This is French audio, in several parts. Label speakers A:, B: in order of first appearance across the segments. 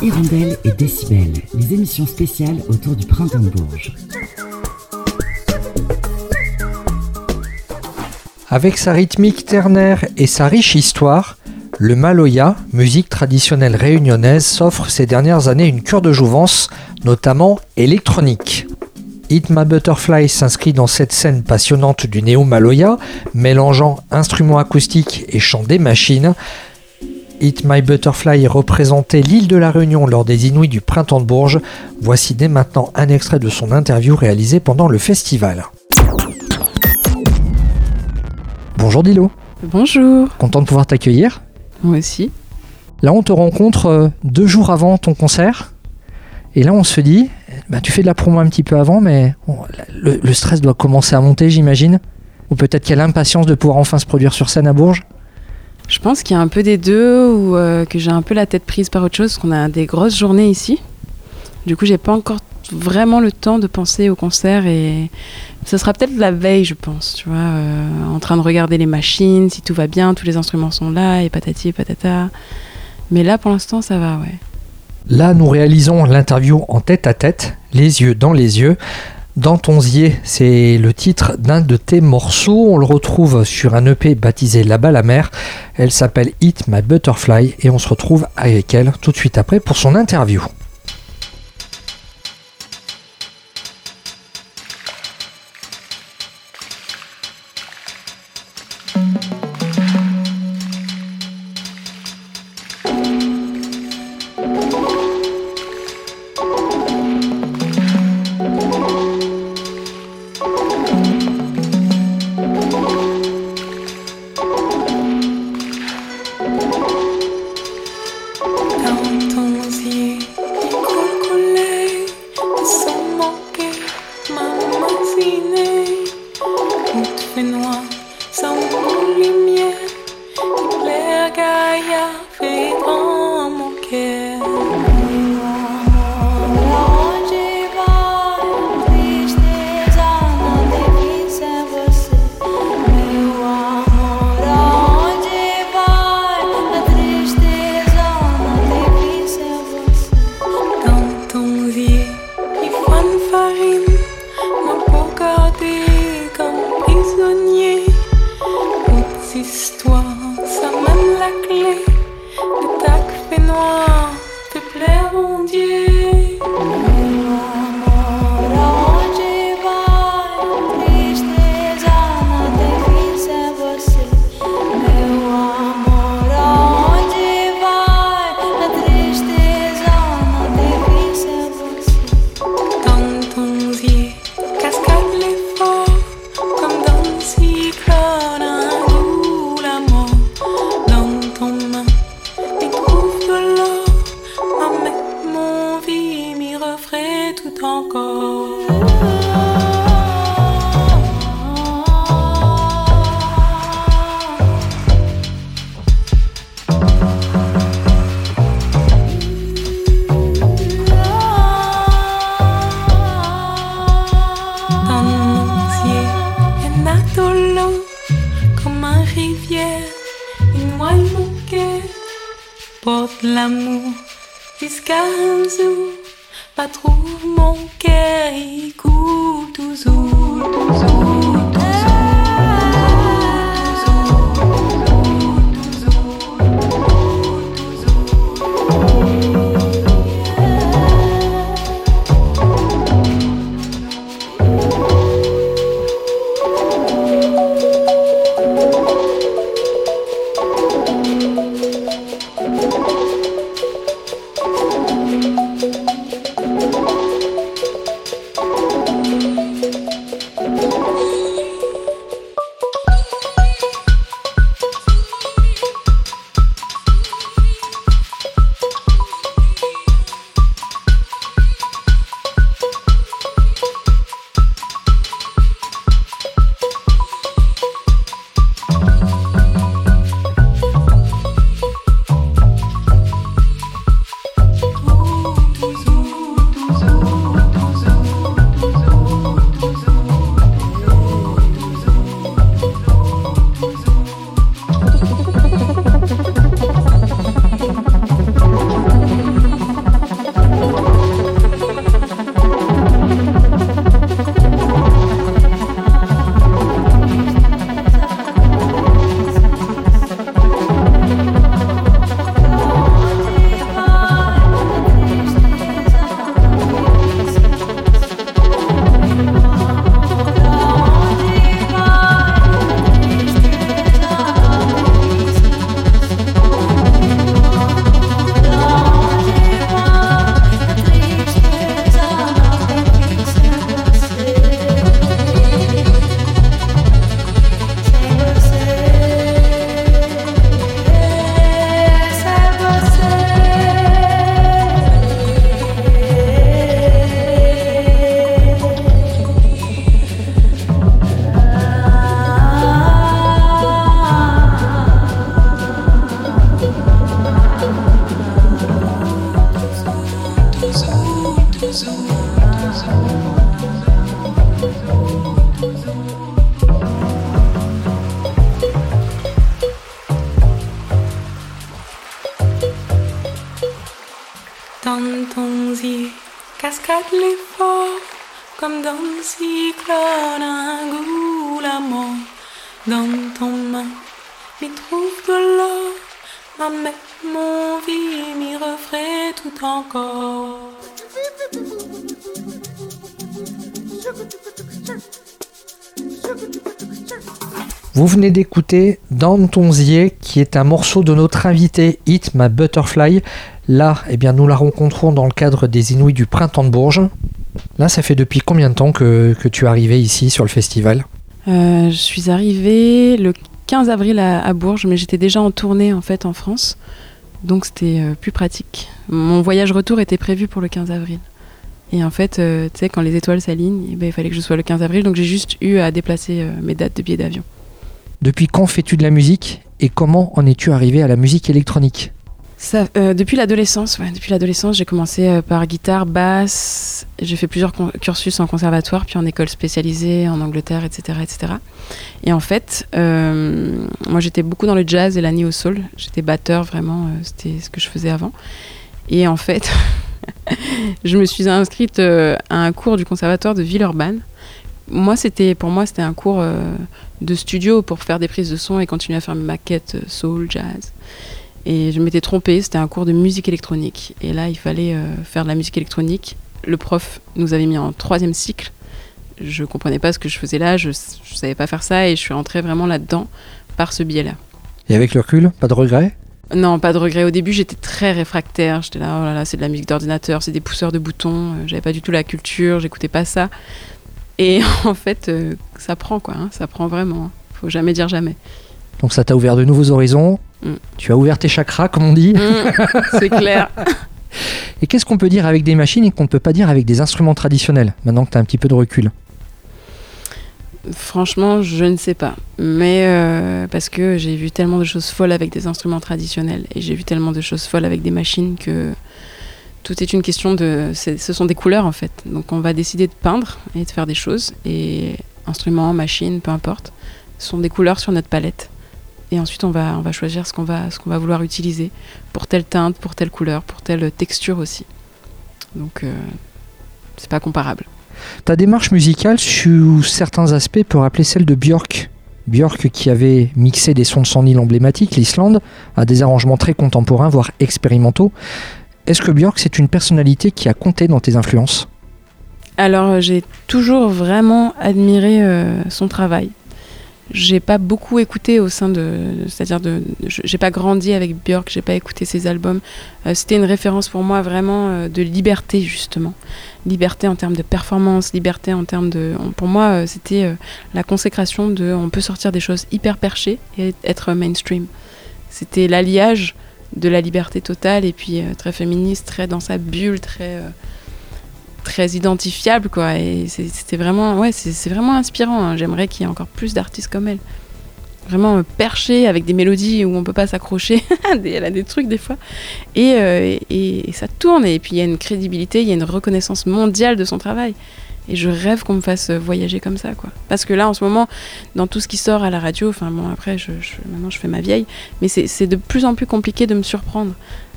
A: Hirondelle et Décibel, les émissions spéciales autour du printemps de Bourges.
B: Avec sa rythmique ternaire et sa riche histoire, le maloya, musique traditionnelle réunionnaise, s'offre ces dernières années une cure de jouvence, notamment électronique. Hit My Butterfly s'inscrit dans cette scène passionnante du néo-maloya, mélangeant instruments acoustiques et chants des machines. Hit My Butterfly représentait l'île de la Réunion lors des Inouïs du printemps de Bourges. Voici dès maintenant un extrait de son interview réalisée pendant le festival. Bonjour Dilo.
C: Bonjour.
B: Content de pouvoir t'accueillir.
C: Moi aussi.
B: Là, on te rencontre euh, deux jours avant ton concert. Et là, on se dit, bah, tu fais de la promo un petit peu avant, mais le, le, stress doit commencer à monter, j'imagine. Ou peut-être qu'il y a l'impatience de pouvoir enfin se produire sur scène à Bourges.
C: Je pense qu'il y a un peu des deux, ou euh, que j'ai un peu la tête prise par autre chose, parce qu'on a des grosses journées ici. Du coup, j'ai pas encore vraiment le temps de penser au concert et ce sera peut-être la veille, je pense, tu vois, euh, en train de regarder les machines, si tout va bien, tous les instruments sont là, et patati et patata. Mais là, pour l'instant, ça va, ouais.
B: Là, nous réalisons l'interview en tête à tête, les yeux dans les yeux. Dans ton c'est le titre d'un de tes morceaux. On le retrouve sur un EP baptisé Là-bas la mer. Elle s'appelle Hit My Butterfly et on se retrouve avec elle tout de suite après pour son interview. zoo. Comme dans le cyclone, un goût la mort. Dans ton main, m'y trouve de l'or, ma mère, mon vie, m'y referai tout encore.
D: Vous venez d'écouter Dans ton zier, qui est un morceau de notre invité Hit My Butterfly. Là, eh bien, nous la rencontrons dans le cadre des Inouïs du Printemps de Bourges. Là, ça fait depuis combien de temps que, que tu es arrivé ici sur le festival?
C: Euh, je suis arrivée le 15 avril à, à Bourges, mais j'étais déjà en tournée en fait en France, donc c'était euh, plus pratique. Mon voyage retour était prévu pour le 15 avril. Et en fait, euh, tu sais, quand les étoiles s'alignent, eh ben, il fallait que je sois le 15 avril, donc j'ai juste eu à déplacer mes dates de billets d'avion.
D: Depuis quand fais-tu de la musique? Et comment en es-tu arrivé à la musique électronique?
C: Euh, depuis l'adolescence, depuis l'adolescence, j'ai commencé euh, par guitare, basse. J'ai fait plusieurs cursus en conservatoire, puis en école spécialisée en Angleterre, etc., etc. Et en fait, euh, moi, j'étais beaucoup dans le jazz et la neo soul. J'étais batteur, vraiment. C'était ce que je faisais avant. Et en fait, je me suis inscrite à un cours du conservatoire de Villeurbanne. Moi, c'était pour moi, c'était un cours de studio pour faire des prises de son et continuer à faire mes maquettes soul, jazz. Et je m'étais trompée, c'était un cours de musique électronique. Et là, il fallait euh, faire de la musique électronique. Le prof nous avait mis en troisième cycle. Je comprenais pas ce que je faisais là, je, je savais pas faire ça et je suis rentrée vraiment là-dedans par ce biais-là.
D: Et avec le recul, pas de regret
C: Non, pas de regret. Au début, j'étais très réfractaire. J'étais là, oh là là, c'est de la musique d'ordinateur, c'est des pousseurs de boutons. Euh, J'avais pas du tout la culture, j'écoutais pas ça. Et en fait, euh, ça prend quoi, hein, ça prend vraiment. Faut jamais dire jamais.
D: Donc ça t'a ouvert de nouveaux horizons,
C: Mm.
D: tu as ouvert tes chakras comme on dit.
C: Mm, c'est clair.
D: Et qu'est-ce qu'on peut dire avec des machines et qu'on ne peut pas dire avec des instruments traditionnels, maintenant que tu as un petit peu de recul?
C: Franchement, je ne sais pas. Mais euh, parce que j'ai vu tellement de choses folles avec des instruments traditionnels et j'ai vu tellement de choses folles avec des machines que tout est une question de. Ce sont des couleurs en fait. Donc on va décider de peindre et de faire des choses. Et instruments, machines, peu importe, ce sont des couleurs sur notre palette. Et ensuite on va, on va choisir ce qu'on va, ce qu'on va vouloir utiliser pour telle teinte, pour telle couleur, pour telle texture aussi. Donc euh, c'est pas comparable.
D: Ta démarche musicale, sous certains aspects, peut rappeler celle de Björk. Björk qui avait mixé des sons de son île emblématique, l'Islande, à des arrangements très contemporains, voire expérimentaux. Est-ce que Björk, c'est une personnalité qui a compté dans tes influences?
C: Alors, j'ai toujours vraiment admiré euh, son travail. J'ai pas beaucoup écouté au sein de. C'est-à-dire, de, j'ai pas grandi avec Björk, j'ai pas écouté ses albums. Euh, C'était une référence pour moi vraiment euh, de liberté, justement. Liberté en termes de performance, liberté en termes de. Pour moi, euh, c'était la consécration de. On peut sortir des choses hyper perchées et être mainstream. C'était l'alliage de la liberté totale et puis très féministe, très dans sa bulle, très. Euh, très identifiable quoi. Et c'était vraiment ouais c'est vraiment inspirant hein. j'aimerais qu'il y ait encore plus d'artistes comme elle. Vraiment euh, perchée avec des mélodies où on peut pas s'accrocher elle a des trucs des fois. Et, euh, et, et ça tourne. Et puis il y a une crédibilité il y a une reconnaissance mondiale de son travail. Et je rêve qu'on me fasse voyager comme ça quoi. Parce que là en ce moment dans tout ce qui sort à la radio enfin bon après maintenant je fais ma vieille mais c'est de plus en plus compliqué de me surprendre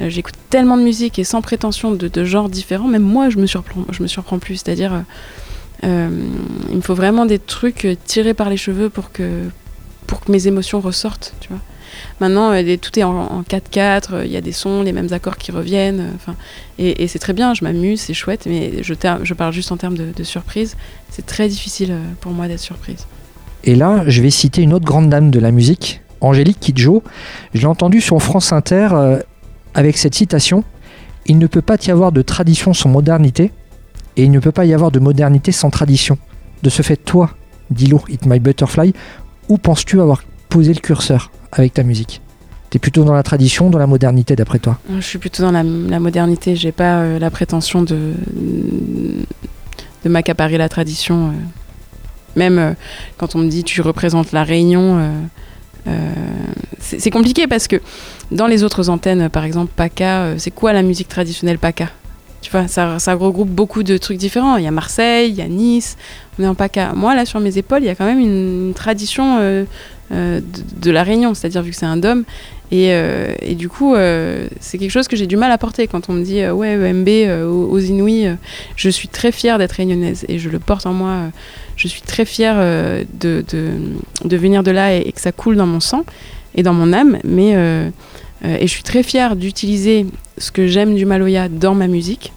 C: euh, J'écoute tellement de musique et sans prétention de, genres différents, même moi je me surprends, plus. C'est-à-dire, euh, euh, il me faut vraiment des trucs tirés par les cheveux pour que, pour que mes émotions ressortent, tu vois. Maintenant, tout est en, en 4-4, euh, il y a des sons, les mêmes accords qui reviennent, enfin, et, c'est très bien, je m'amuse, c'est chouette, mais je, parle juste en termes de, de surprise. C'est très difficile pour moi d'être surprise.
D: Et là, je vais citer une autre grande dame de la musique, Angélique Kidjo. Je l'ai entendue sur France Inter avec cette citation Il ne peut pas y avoir de tradition sans modernité, et il ne peut pas y avoir de modernité sans tradition. De ce fait, toi, Dilo, Hit My Butterfly, où penses-tu avoir posé le curseur avec ta musique? T'es plutôt dans la tradition, dans la modernité d'après toi?
C: Je suis plutôt dans la, la modernité. J'ai pas euh, la prétention de, de m'accaparer la tradition. euh. Même euh, quand on me dit tu représentes la Réunion, euh, euh, c'est c'est compliqué parce que dans les autres antennes, euh, par exemple PACA, euh, c'est quoi la musique traditionnelle PACA Tu vois, ça, regroupe beaucoup de trucs différents. Il y a Marseille, il y a Nice, on est en PACA. Moi, là, sur mes épaules, il y a quand même une, une tradition euh, de, de, la Réunion, c'est-à-dire vu que c'est un dôme. Et, et, du coup, c'est quelque chose que j'ai du mal à porter quand on me dit ouais EMB aux, aux je suis très fière d'être réunionnaise et je le porte en moi. je suis très fière de, de, de, venir de là et, et, que ça coule dans mon sang et dans mon âme. Mais et je suis très fière d'utiliser ce que j'aime du Maloya dans ma musique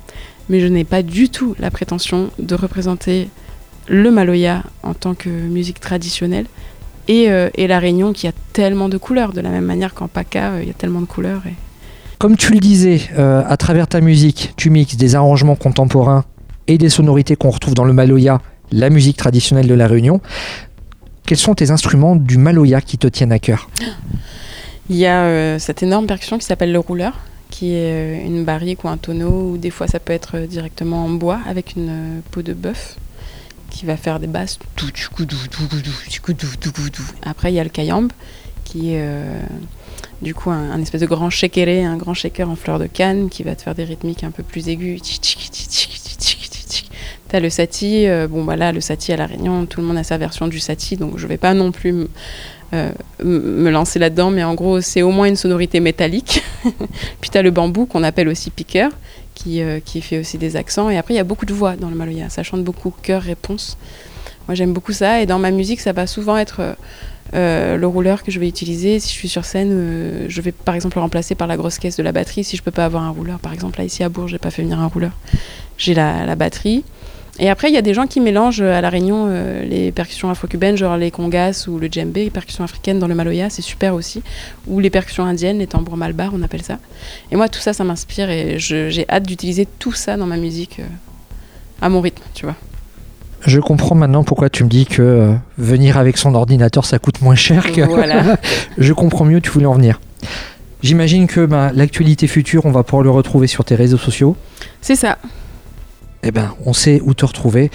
C: mais je n'ai pas du tout la prétention de représenter le Maloya en tant que musique traditionnelle et, euh, et, la Réunion qui a tellement de couleurs, de la même manière qu'en PACA, euh, il y a tellement de couleurs. Et...
D: Comme tu le disais, euh, à travers ta musique, tu mixes des arrangements contemporains et des sonorités qu'on retrouve dans le Maloya, la musique traditionnelle de la Réunion. Quels sont tes instruments du Maloya qui te tiennent à cœur?
C: Il y a cette énorme percussion qui s'appelle le rouleur, qui est une barrique ou un tonneau, ou des fois ça peut être directement en bois avec une peau de bœuf qui va faire des basses. Après, il y a le kayamb qui est euh, du coup un, espèce de grand shakeré, un grand shaker en fleur de canne qui va te faire des rythmiques un peu plus aigus. T'as le sati, euh, bon bah là le sati à la Réunion, tout le monde a sa version du sati, donc je vais pas non plus euh, me lancer là-dedans, mais en gros, c'est au moins une sonorité métallique. Puis tu as le bambou qu'on appelle aussi piqueur, qui, euh, qui, fait aussi des accents. Et après, il y a beaucoup de voix dans le maloya. Ça chante beaucoup chœur-réponse. Moi, j'aime beaucoup ça. Et dans ma musique, ça va souvent être euh, le rouleur que je vais utiliser. Si je suis sur scène, euh, je vais par exemple le remplacer par la grosse caisse de la batterie. Si je peux pas avoir un rouleur, par exemple, là, ici à Bourges, j'ai pas fait venir un rouleur. J'ai la batterie. Et après, il y a des gens qui mélangent à La Réunion euh, les percussions afro-cubaines, genre les congas ou le djembé, les percussions africaines dans le maloya, c'est super aussi. Ou les percussions indiennes, les tambours malbar, on appelle ça. Et moi, tout ça, ça m'inspire et j'ai hâte d'utiliser tout ça dans ma musique euh, à mon rythme, tu vois.
D: Je comprends maintenant pourquoi tu me dis que euh, venir avec son ordinateur, ça coûte moins cher que...
C: Voilà.
D: Je comprends mieux, tu voulais en venir. J'imagine que bah, l'actualité future, on va pouvoir le retrouver sur tes réseaux sociaux.
C: C'est ça
D: eh ben, on sait où te retrouver.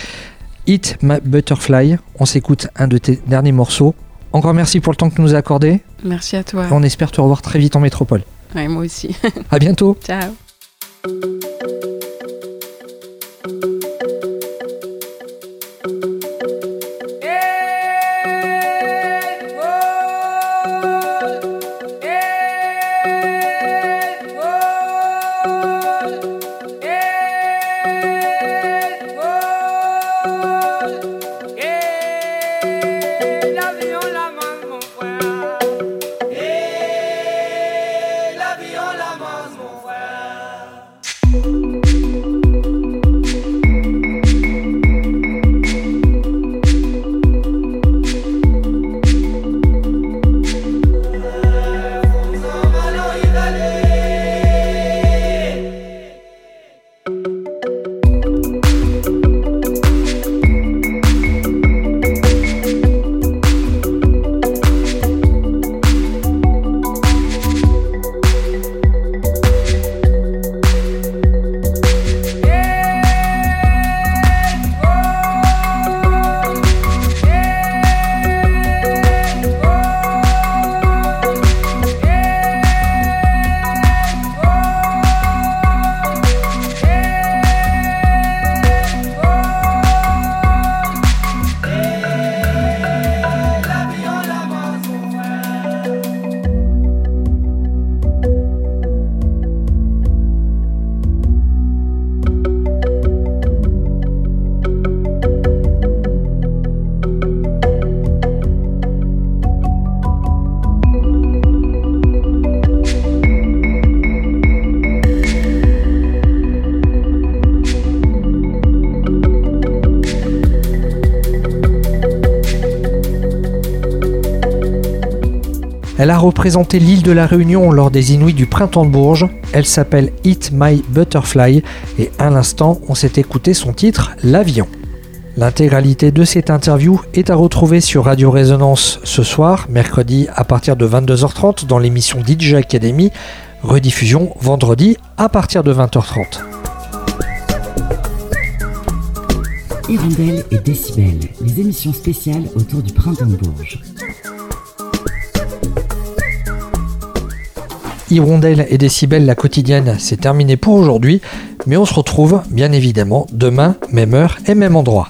D: Hit My Butterfly, on s'écoute un de tes derniers morceaux. Encore merci pour le temps que tu nous as accordé.
C: Merci à toi.
D: On espère te revoir très vite en métropole.
C: Ouais, moi aussi.
D: à bientôt.
C: Ciao.
D: Elle a représenté l'île de la Réunion lors des Inuits du printemps de Bourges. Elle s'appelle Eat My Butterfly et à l'instant, on s'est écouté son titre L'avion. L'intégralité de cette interview est à retrouver sur Radio Résonance ce soir, mercredi à partir de 22h30 dans l'émission DJ Academy, rediffusion vendredi à partir de 20h30.
A: Hirondelle et les émissions spéciales autour du printemps Bourges.
D: Hirondelle et Décibel, la quotidienne, c'est terminé pour aujourd'hui, mais on se retrouve bien évidemment demain, même heure et même endroit.